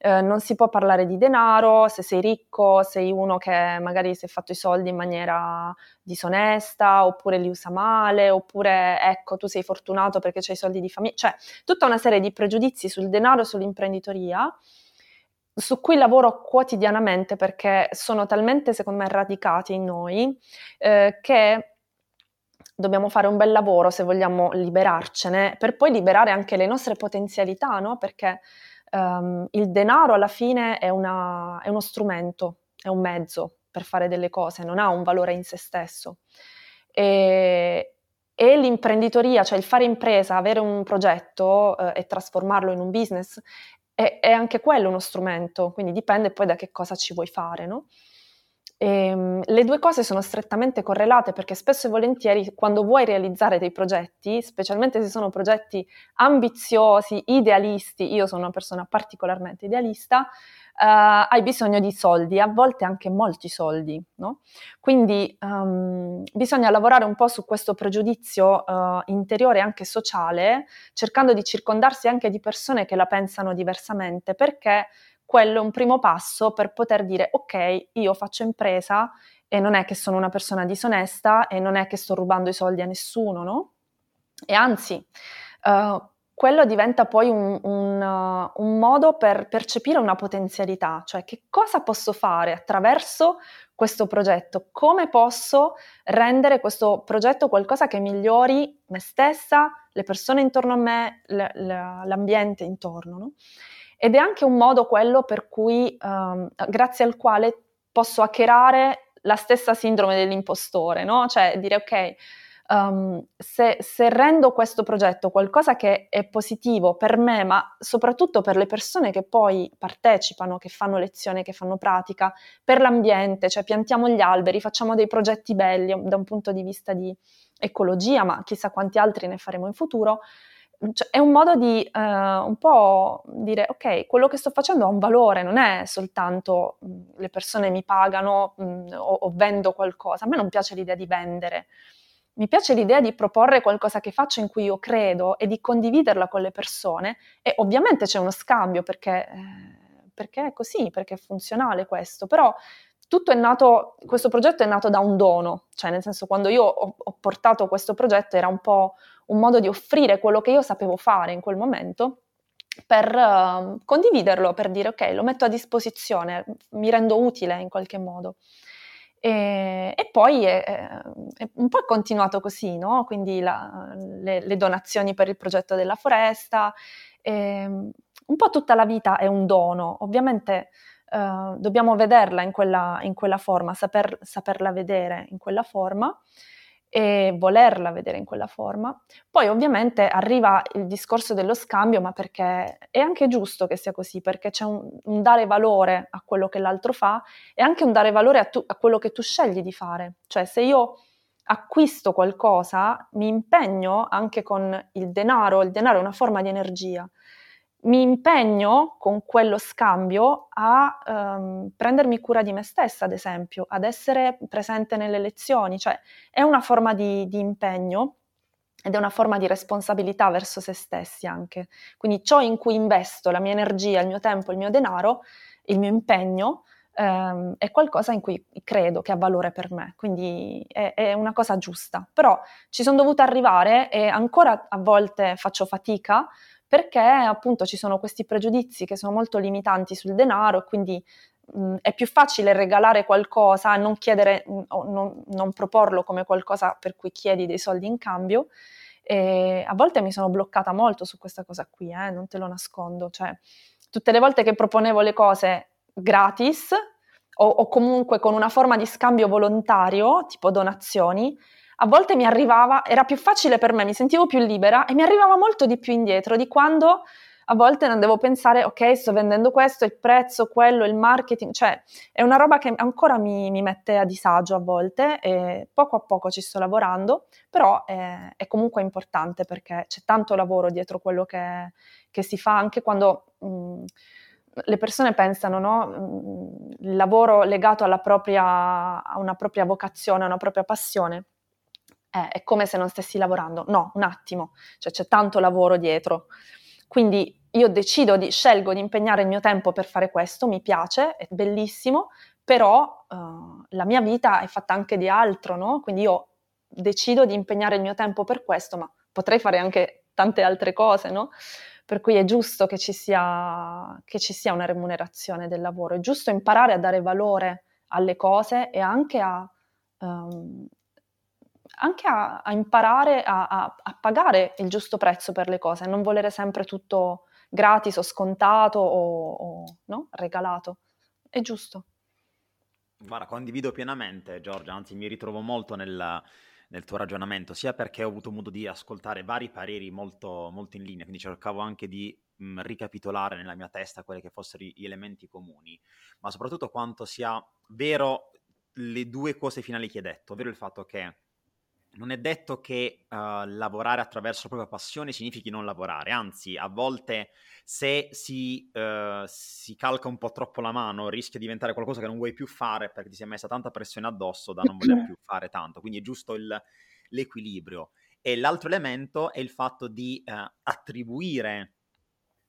Eh, non si può parlare di denaro, se sei ricco sei uno che magari si è fatto i soldi in maniera disonesta oppure li usa male, oppure ecco tu sei fortunato perché hai i soldi di famiglia, cioè tutta una serie di pregiudizi sul denaro e sull'imprenditoria su cui lavoro quotidianamente perché sono talmente secondo me radicati in noi eh, che dobbiamo fare un bel lavoro se vogliamo liberarcene per poi liberare anche le nostre potenzialità, no? Perché um, il denaro alla fine è, una, è uno strumento, è un mezzo per fare delle cose, non ha un valore in se stesso. E, e l'imprenditoria, cioè il fare impresa, avere un progetto eh, e trasformarlo in un business, è, è, anche quello uno strumento, quindi dipende poi da che cosa ci vuoi fare, no? E, ehm, le due cose sono strettamente correlate perché spesso e volentieri quando vuoi realizzare dei progetti, specialmente se sono progetti ambiziosi, idealisti, io sono una persona particolarmente idealista, Uh, hai bisogno di soldi, a volte anche molti soldi, no? Quindi um, bisogna lavorare un po' su questo pregiudizio uh, interiore e anche sociale, cercando di circondarsi anche di persone che la pensano diversamente, perché quello è un primo passo per poter dire ok, io faccio impresa e non è che sono una persona disonesta e non è che sto rubando i soldi a nessuno, no? E anzi, uh, quello diventa poi un, un, uh, un, modo per percepire una potenzialità, cioè che cosa posso fare attraverso questo progetto, come posso rendere questo progetto qualcosa che migliori me stessa, le persone intorno a me, l- l- l'ambiente intorno. No? Ed è anche un modo quello per cui, um, grazie al quale posso hackerare la stessa sindrome dell'impostore, no? Cioè dire ok, um, se, se, rendo questo progetto qualcosa che è positivo per me, ma soprattutto per le persone che poi partecipano, che fanno lezione, che fanno pratica, per l'ambiente, cioè piantiamo gli alberi, facciamo dei progetti belli da un punto di vista di ecologia, ma chissà quanti altri ne faremo in futuro, cioè, è un modo di uh, un po' dire ok, quello che sto facendo ha un valore, non è soltanto mh, le persone mi pagano mh, o, o, vendo qualcosa. A me non piace l'idea di vendere, mi piace l'idea di proporre qualcosa che faccio in cui io credo e di condividerla con le persone e ovviamente c'è uno scambio perché, eh, perché è così, perché è funzionale questo, però tutto è nato, questo progetto è nato da un dono, cioè nel senso quando io ho, ho portato questo progetto era un po' un modo di offrire quello che io sapevo fare in quel momento per uh, condividerlo, per dire ok, lo metto a disposizione, mi rendo utile in qualche modo. E, e poi è, è, un po' continuato così, no? quindi la, le, le, donazioni per il progetto della foresta, e, un po' tutta la vita è un dono, ovviamente uh, dobbiamo vederla in quella, in quella forma, saper, saperla vedere in quella forma e volerla vedere in quella forma. Poi ovviamente arriva il discorso dello scambio, ma perché è anche giusto che sia così, perché c'è un, un dare valore a quello che l'altro fa e anche un dare valore a, tu, a quello che tu scegli di fare. Cioè se io acquisto qualcosa, mi impegno anche con il denaro, il denaro è una forma di energia, mi impegno con quello scambio a um, prendermi cura di me stessa, ad esempio, ad essere presente nelle lezioni, cioè è una forma di, di impegno ed è una forma di responsabilità verso se stessi anche. Quindi ciò in cui investo la mia energia, il mio tempo, il mio denaro, il mio impegno, Um, è qualcosa in cui credo che ha valore per me, quindi è, è, una cosa giusta. Però ci sono dovuta arrivare e ancora a volte faccio fatica perché appunto ci sono questi pregiudizi che sono molto limitanti sul denaro quindi mh, è più facile regalare qualcosa e non chiedere mh, non, non, proporlo come qualcosa per cui chiedi dei soldi in cambio. E a volte mi sono bloccata molto su questa cosa qui, eh, non te lo nascondo, cioè tutte le volte che proponevo le cose gratis o, o comunque con una forma di scambio volontario, tipo donazioni, a volte mi arrivava, era più facile per me, mi sentivo più libera e mi arrivava molto di più indietro di quando a volte non devo pensare, ok, sto vendendo questo, il prezzo, quello, il marketing, cioè è una roba che ancora mi, mi mette a disagio a volte e poco a poco ci sto lavorando, però è, è comunque importante perché c'è tanto lavoro dietro quello che, che si fa anche quando... Mh, le persone pensano, no? Il lavoro legato propria, a una propria vocazione, a una propria passione eh, è come se non stessi lavorando. No, un attimo, cioè c'è tanto lavoro dietro. Quindi io decido di, scelgo di impegnare il mio tempo per fare questo, mi piace, è bellissimo, però uh, la mia vita è fatta anche di altro, no? Quindi io decido di impegnare il mio tempo per questo, ma potrei fare anche tante altre cose, no? Per cui è giusto che ci sia, che ci sia una remunerazione del lavoro, è giusto imparare a dare valore alle cose e anche a, um, anche a, a imparare a, a, a, pagare il giusto prezzo per le cose, non volere sempre tutto gratis o scontato o, o no? regalato. È giusto. Guarda, condivido pienamente, Giorgia, anzi mi ritrovo molto nel, nel tuo ragionamento, sia perché ho avuto modo di ascoltare vari pareri molto, molto in linea, quindi cercavo anche di mh, ricapitolare nella mia testa quelli che fossero gli elementi comuni, ma soprattutto quanto sia vero le due cose finali che hai detto, ovvero il fatto che non è detto che uh, lavorare attraverso la propria passione significhi non lavorare, anzi a volte se si, uh, si, calca un po' troppo la mano rischia di diventare qualcosa che non vuoi più fare perché ti si è messa tanta pressione addosso da non voler più fare tanto, quindi è giusto il, l'equilibrio. E l'altro elemento è il fatto di uh, attribuire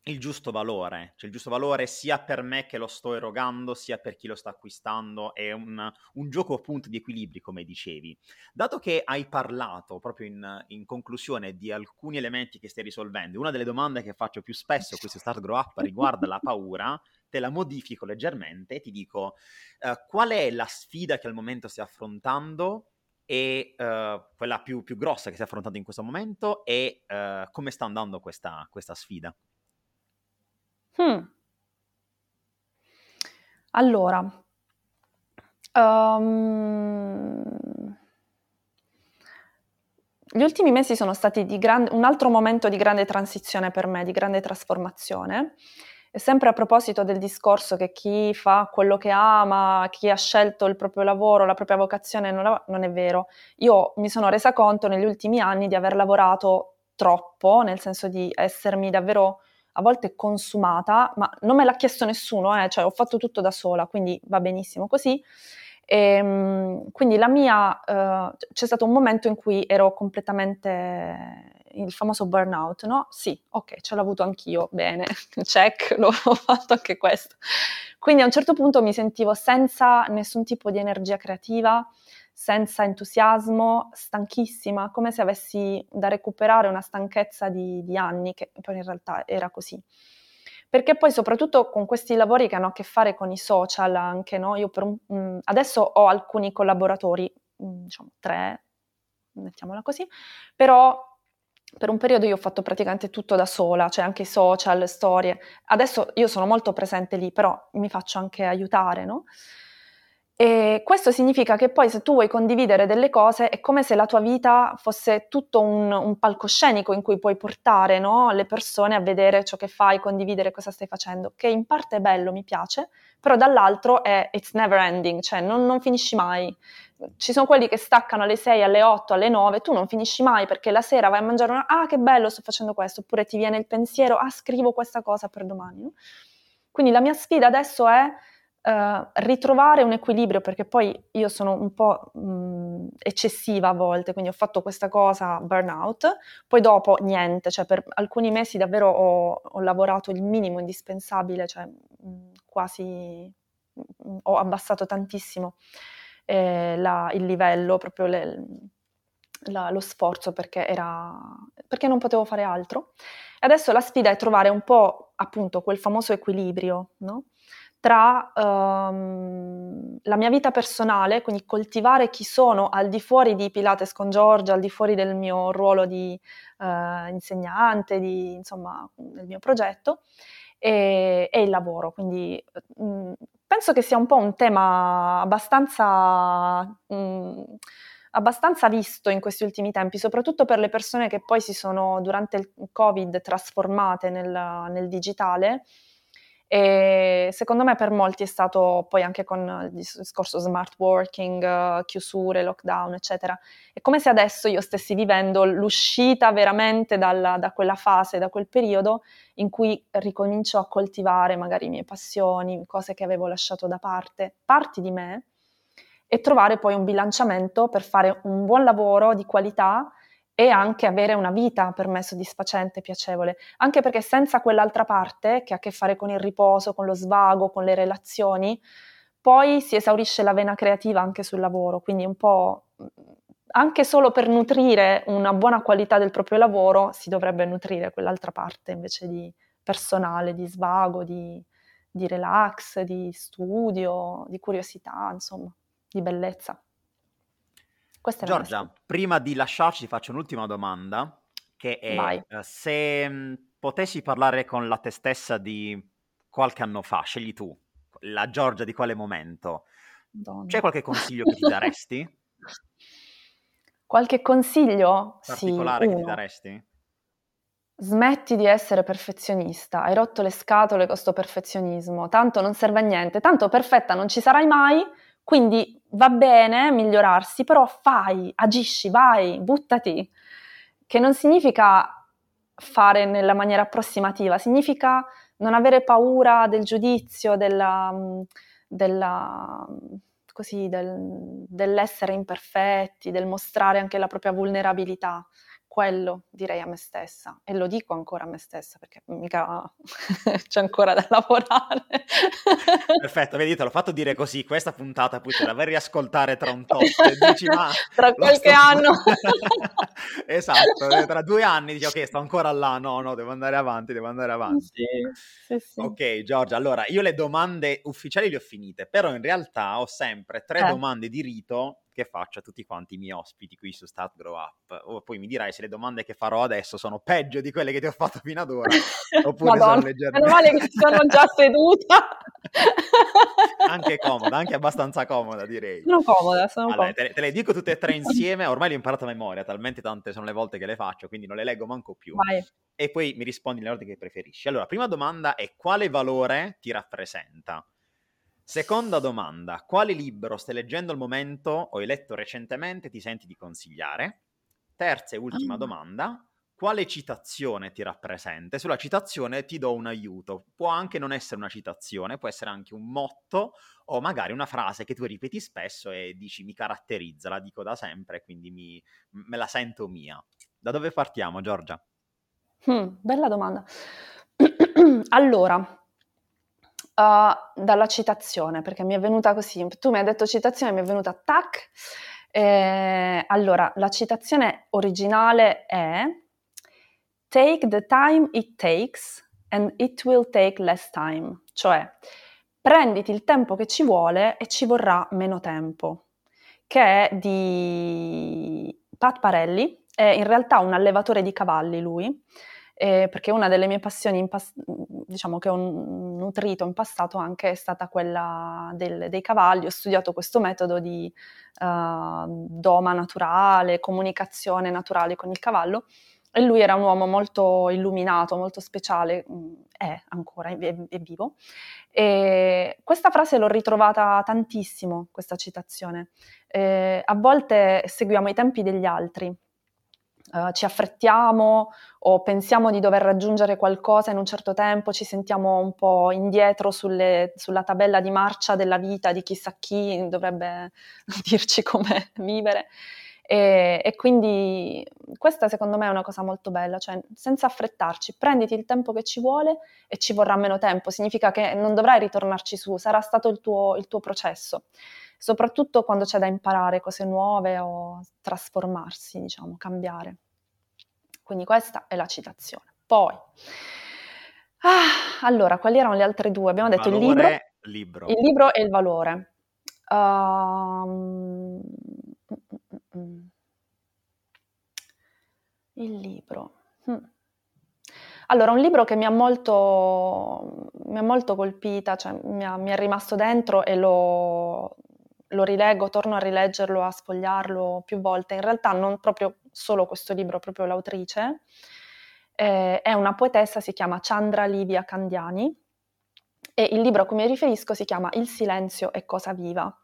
il giusto valore, cioè il giusto valore sia per me che lo sto erogando, sia per chi lo sta acquistando, è un, un gioco appunto di equilibri, come dicevi. Dato che hai parlato proprio in, in, conclusione di alcuni elementi che stai risolvendo, una delle domande che faccio più spesso a questo Start Grow Up riguarda la paura, te la modifico leggermente e ti dico uh, qual è la sfida che al momento stai affrontando e uh, quella più, più, grossa che stai affrontando in questo momento e uh, come sta andando questa, questa sfida? Hmm. Allora, um, gli ultimi mesi sono stati gran- un altro momento di grande transizione per me, di grande trasformazione. E sempre a proposito del discorso che chi fa quello che ama, chi ha scelto il proprio lavoro, la propria vocazione, non, la- non è vero. Io mi sono resa conto negli ultimi anni di aver lavorato troppo, nel senso di essermi davvero a volte consumata, ma non me l'ha chiesto nessuno, eh, cioè ho fatto tutto da sola, quindi va benissimo così. E, ehm, quindi la mia, uh, c'è stato un momento in cui ero completamente il famoso burnout, no? Sì, ok, ce l'ho avuto anch'io, bene, check, l'ho fatto anche questo. Quindi a un certo punto mi sentivo senza nessun tipo di energia creativa, senza entusiasmo, stanchissima, come se avessi da recuperare una stanchezza di, di anni, che poi in realtà era così. Perché poi soprattutto con questi lavori che hanno a che fare con i social anche, no? Io un, mh, adesso ho alcuni collaboratori, mh, diciamo tre, mettiamola così, però per un periodo io ho fatto praticamente tutto da sola, cioè anche i social, storie. Adesso io sono molto presente lì, però mi faccio anche aiutare, no? E questo significa che poi se tu vuoi condividere delle cose è come se la tua vita fosse tutto un, un palcoscenico in cui puoi portare no? le persone a vedere ciò che fai, condividere cosa stai facendo, che in parte è bello, mi piace, però dall'altro è it's never ending, cioè non, non finisci mai. Ci sono quelli che staccano alle 6, alle 8, alle 9, tu non finisci mai perché la sera vai a mangiare una, ah che bello sto facendo questo, oppure ti viene il pensiero, ah scrivo questa cosa per domani. No? Quindi la mia sfida adesso è Uh, ritrovare un equilibrio, perché poi io sono un po' mh, eccessiva a volte, quindi ho fatto questa cosa burnout, poi dopo niente, cioè per alcuni mesi davvero ho, ho lavorato il minimo indispensabile, cioè mh, quasi mh, ho abbassato tantissimo eh, la, il livello, proprio le, la, lo sforzo perché, era, perché non potevo fare altro. Adesso la sfida è trovare un po' appunto quel famoso equilibrio, no? Tra um, la mia vita personale, quindi coltivare chi sono al di fuori di Pilates con Giorgia, al di fuori del mio ruolo di uh, insegnante, di, insomma, del mio progetto, e, e il lavoro. Quindi mh, mm, penso che sia un po' un tema abbastanza... Mh, mm, abbastanza visto in questi ultimi tempi, soprattutto per le persone che poi si sono durante il Covid trasformate nel, nel digitale e secondo me per molti è stato poi anche con il discorso smart working, chiusure, lockdown, eccetera. È come se adesso io stessi vivendo l'uscita veramente dalla, da quella fase, da quel periodo in cui ricomincio a coltivare magari le mie passioni, cose che avevo lasciato da parte, parti di me, e trovare poi un bilanciamento per fare un buon lavoro di qualità e anche avere una vita per me soddisfacente piacevole, anche perché senza quell'altra parte che ha a che fare con il riposo, con lo svago, con le relazioni, poi si esaurisce la vena creativa anche sul lavoro, quindi un po' anche solo per nutrire una buona qualità del proprio lavoro si dovrebbe nutrire quell'altra parte invece di personale, di svago, di, di relax, di studio, di curiosità, insomma, di bellezza. Questa Giorgia, prima di lasciarci faccio un'ultima domanda, che è Vai. Eh, se mh, potessi parlare con la te stessa di qualche anno fa, scegli tu, la Giorgia di quale momento, Donna. c'è qualche consiglio che ti daresti? Qualche consiglio? Particolare sì, che ti daresti? Smetti di essere perfezionista, hai rotto le scatole con questo perfezionismo, tanto non serve a niente, tanto perfetta non ci sarai mai, quindi va bene migliorarsi, però fai, agisci, vai, buttati, che non significa fare nella maniera approssimativa, significa non avere paura del giudizio, della, della, così, del, dell'essere imperfetti, del mostrare anche la propria vulnerabilità quello direi a me stessa e lo dico ancora a me stessa perché mica c'è ancora da lavorare. Perfetto, vedi, te l'ho fatto dire così, questa puntata poi te la vai a riascoltare tra un tot e dici ma... tra qualche sto... anno. esatto, eh, tra due anni dici ok sto ancora là, no no, devo andare avanti, devo andare avanti. Sì, sì, sì. Ok Giorgia, allora io le domande ufficiali le ho finite, però in realtà ho sempre tre eh. domande di rito che faccio a tutti quanti i miei ospiti qui su Start Grow Up. O poi mi dirai se le domande che farò adesso sono peggio di quelle che ti ho fatto fino ad ora, oppure Madonna, sono leggermente... Meno male che sono già seduta. anche comoda, anche abbastanza comoda direi. Sono comoda, sono allora, comoda. Te, te, le dico tutte e tre insieme, ormai le ho imparate a memoria, talmente tante sono le volte che le faccio, quindi non le leggo manco più. Vai. E poi mi rispondi nell'ordine che preferisci. Allora, prima domanda è quale valore ti rappresenta? Seconda domanda, quale libro stai leggendo al momento o hai letto recentemente ti senti di consigliare? Terza e ultima ah. domanda, quale citazione ti rappresenta? Sulla citazione ti do un aiuto. Può anche non essere una citazione, può essere anche un motto o magari una frase che tu ripeti spesso e dici mi caratterizza, la dico da sempre, quindi mi, me la sento mia. Da dove partiamo, Giorgia? Hmm, bella domanda. allora, uh, dalla citazione, perché mi è venuta così. Tu mi hai detto citazione, mi è venuta tac. Eh, allora, la citazione originale è Take the time it takes and it will take less time, cioè prenditi il tempo che ci vuole e ci vorrà meno tempo, che è di Pat Parelli, è in realtà un allevatore di cavalli lui, eh, perché una delle mie passioni, pas- diciamo che ho nutrito in passato anche è stata quella del, dei cavalli, ho studiato questo metodo di uh, doma naturale, comunicazione naturale con il cavallo e lui era un uomo molto illuminato, molto speciale, mm, è ancora, è, è vivo. E questa frase l'ho ritrovata tantissimo, questa citazione. Eh, a volte seguiamo i tempi degli altri, Uh, ci affrettiamo o pensiamo di dover raggiungere qualcosa in un certo tempo, ci sentiamo un po' indietro sulle, sulla tabella di marcia della vita di chissà chi dovrebbe dirci come vivere. E, e, quindi questa secondo me è una cosa molto bella, cioè senza affrettarci, prenditi il tempo che ci vuole e ci vorrà meno tempo, significa che non dovrai ritornarci su, sarà stato il tuo, il tuo processo soprattutto quando c'è da imparare cose nuove o trasformarsi, diciamo, cambiare. Quindi questa è la citazione. Poi, ah, allora, quali erano le altre due? Abbiamo detto valore, il libro, libro, il libro e il valore. Um, il libro. Hm. Allora, un libro che mi ha molto, mi ha molto colpita, cioè mi, ha, mi è rimasto dentro e lo, lo rileggo, torno a rileggerlo, a sfogliarlo più volte. In realtà non proprio solo questo libro, proprio l'autrice. Eh, è una poetessa, si chiama Chandra Livia Candiani e il libro a cui mi riferisco si chiama Il silenzio è cosa viva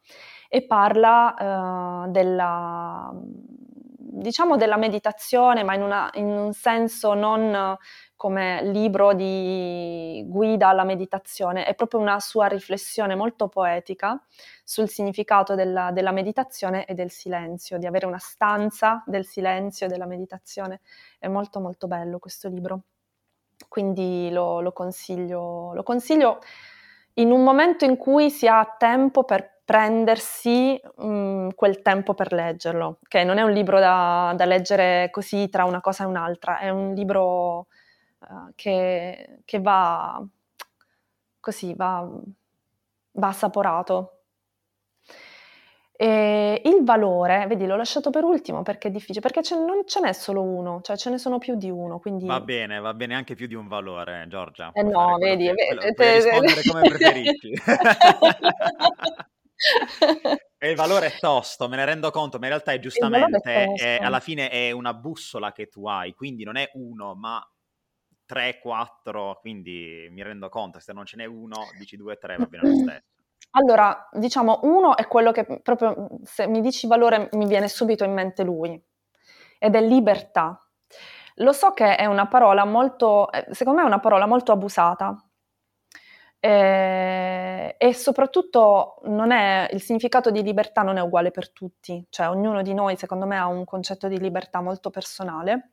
e parla eh, della, diciamo della meditazione, ma in, una, in un senso non come libro di guida alla meditazione, è proprio una sua riflessione molto poetica sul significato della, della meditazione e del silenzio, di avere una stanza del silenzio e della meditazione. È molto molto bello questo libro, quindi lo, lo consiglio, lo consiglio in un momento in cui si ha tempo per prendersi mh, mm, quel tempo per leggerlo, che non è un libro da, da, leggere così tra una cosa e un'altra, è un libro uh, che, che, va così, va, va assaporato. E il valore, vedi, l'ho lasciato per ultimo perché è difficile, perché ce, non ce n'è solo uno, cioè ce ne sono più di uno, quindi... Va bene, va bene anche più di un valore, Giorgia. Eh no, vedi, che, vedi, puoi rispondere come preferisci. e il valore è tosto, me ne rendo conto, ma in realtà è giustamente, è alla fine è una bussola che tu hai, quindi non è uno, ma tre, quattro, quindi mi rendo conto, se non ce n'è uno, dici due, tre, va bene lo stesso. Allora, diciamo, uno è quello che proprio, se mi dici valore, mi viene subito in mente lui, ed è libertà. Lo so che è una parola molto, eh, secondo me è una parola molto abusata, eh, e soprattutto è, il significato di libertà non è uguale per tutti, cioè ognuno di noi secondo me ha un concetto di libertà molto personale,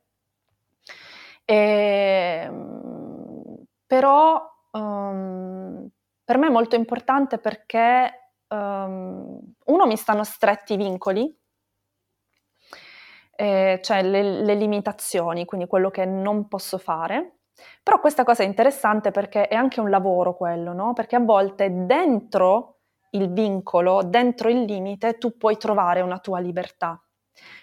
e, ehm, però um, per me è molto importante perché um, uno mi stanno stretti i vincoli, eh, cioè le, le limitazioni, quindi quello che non posso fare, però questa cosa è interessante perché è anche un lavoro quello, no? Perché a volte dentro il vincolo, dentro il limite, tu puoi trovare una tua libertà.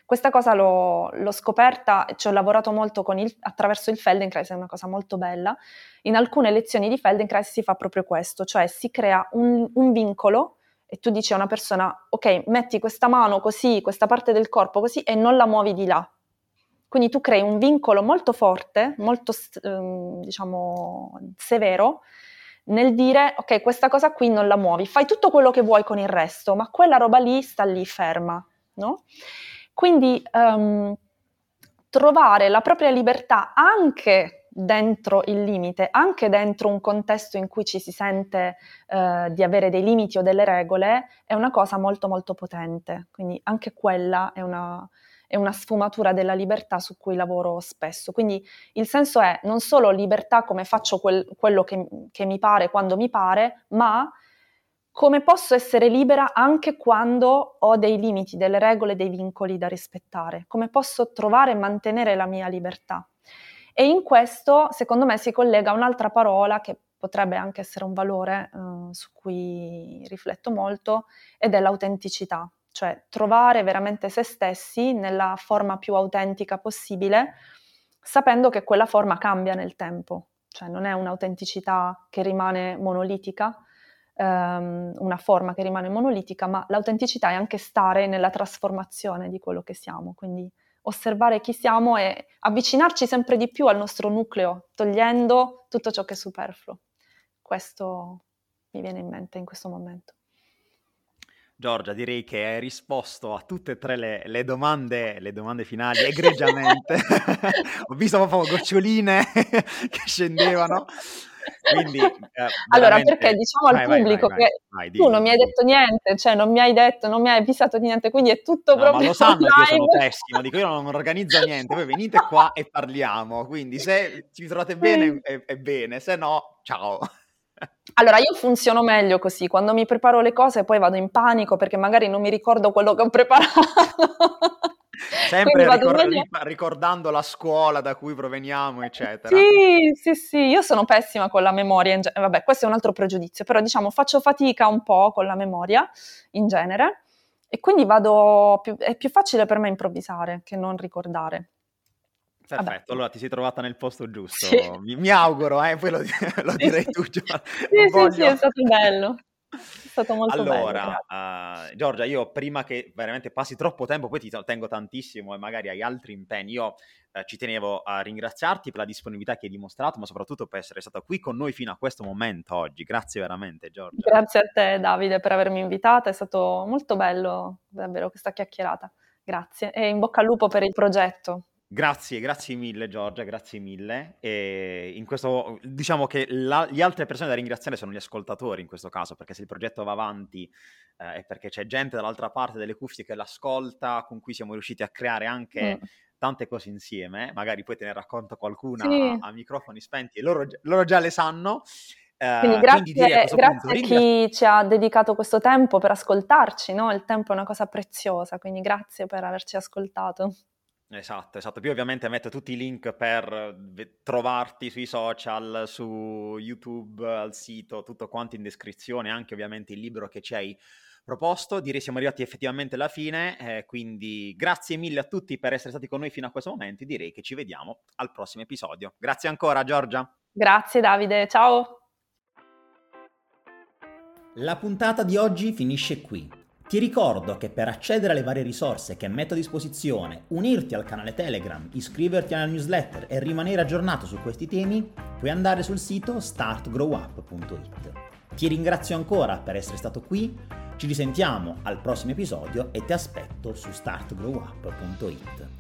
Questa cosa l'ho, l'ho scoperta, ci ho lavorato molto il, attraverso il Feldenkrais, è una cosa molto bella. In alcune lezioni di Feldenkrais si fa proprio questo, cioè si crea un, un vincolo e tu dici a una persona, ok, metti questa mano così, questa parte del corpo così e non la muovi di là. Quindi tu crei un vincolo molto forte, molto ehm, diciamo severo, nel dire ok, questa cosa qui non la muovi, fai tutto quello che vuoi con il resto, ma quella roba lì sta lì ferma, no? Quindi um, trovare la propria libertà anche dentro il limite, anche dentro un contesto in cui ci si sente uh, di avere dei limiti o delle regole, è una cosa molto molto potente. Quindi anche quella è una, è una sfumatura della libertà su cui lavoro spesso. Quindi il senso è non solo libertà come faccio quel, quello che, che mi pare quando mi pare, ma come posso essere libera anche quando ho dei limiti, delle regole, dei vincoli da rispettare, come posso trovare e mantenere la mia libertà. E in questo, secondo me, si collega un'altra parola che potrebbe anche essere un valore eh, su cui rifletto molto, ed è l'autenticità, cioè trovare veramente se stessi nella forma più autentica possibile, sapendo che quella forma cambia nel tempo, cioè non è un'autenticità che rimane monolitica, ehm, una forma che rimane monolitica, ma l'autenticità è anche stare nella trasformazione di quello che siamo, quindi osservare chi siamo e avvicinarci sempre di più al nostro nucleo, togliendo tutto ciò che è superfluo. Questo mi viene in mente in questo momento. Giorgia, direi che hai risposto a tutte e tre le, le domande, le domande finali egregiamente. Ho visto proprio goccioline che scendevano. Quindi, eh, allora, perché diciamo al vai, pubblico vai, vai, che tu non mi hai detto niente, cioè non mi hai detto, non mi hai avvisato di niente, quindi è tutto no, proprio. Ma lo sanno che io sono pessimo, dico io non organizzo niente, voi venite qua e parliamo. Quindi se ci trovate bene, è, è bene, se no, ciao. Allora, io funziono meglio così, quando mi preparo le cose poi vado in panico perché magari non mi ricordo quello che ho preparato. Sempre ricor- ricordando la scuola da cui proveniamo, eccetera. Sì, sì, sì, io sono pessima con la memoria, ge- vabbè, questo è un altro pregiudizio, però diciamo faccio fatica un po' con la memoria in genere e quindi vado, più- è più facile per me improvvisare che non ricordare. Perfetto, Vabbè. allora ti sei trovata nel posto giusto. Sì. Mi, mi, auguro, eh, poi lo, lo direi tu. Già. Sì, sì, voglio... sì, è stato bello. È stato molto allora, bello. Uh, Giorgia, io prima che veramente passi troppo tempo, poi ti tengo tantissimo e magari hai altri impegni, io uh, ci tenevo a ringraziarti per la disponibilità che hai dimostrato, ma soprattutto per essere stata qui con noi fino a questo momento oggi. Grazie veramente, Giorgia. Grazie a te, Davide, per avermi invitata. È stato molto bello, davvero, questa chiacchierata. Grazie e in bocca al lupo per il progetto. Grazie, grazie mille Giorgia, grazie mille. E in questo, diciamo che la, le altre persone da ringraziare sono gli ascoltatori in questo caso, perché se il progetto va avanti eh, è perché c'è gente dall'altra parte delle cuffie che l'ascolta, con cui siamo riusciti a creare anche mm. tante cose insieme. Magari poi te ne racconto qualcuna sì. a, a, microfoni spenti e loro, loro già le sanno. Uh, quindi grazie, quindi a, grazie punto, a chi ci ha dedicato questo tempo per ascoltarci, no? il tempo è una cosa preziosa, quindi grazie per averci ascoltato. Esatto, esatto. Poi ovviamente metto tutti i link per trovarti sui social, su YouTube, al sito, tutto quanto in descrizione, anche ovviamente il libro che ci hai proposto. Direi siamo arrivati effettivamente alla fine, eh, quindi grazie mille a tutti per essere stati con noi fino a questo momento. Direi che ci vediamo al prossimo episodio. Grazie ancora Giorgia. Grazie Davide, ciao. La puntata di oggi finisce qui. Ti ricordo che per accedere alle varie risorse che metto a disposizione, unirti al canale Telegram, iscriverti alla newsletter e rimanere aggiornato su questi temi, puoi andare sul sito startgrowup.it. Ti ringrazio ancora per essere stato qui, ci risentiamo al prossimo episodio e ti aspetto su startgrowup.it.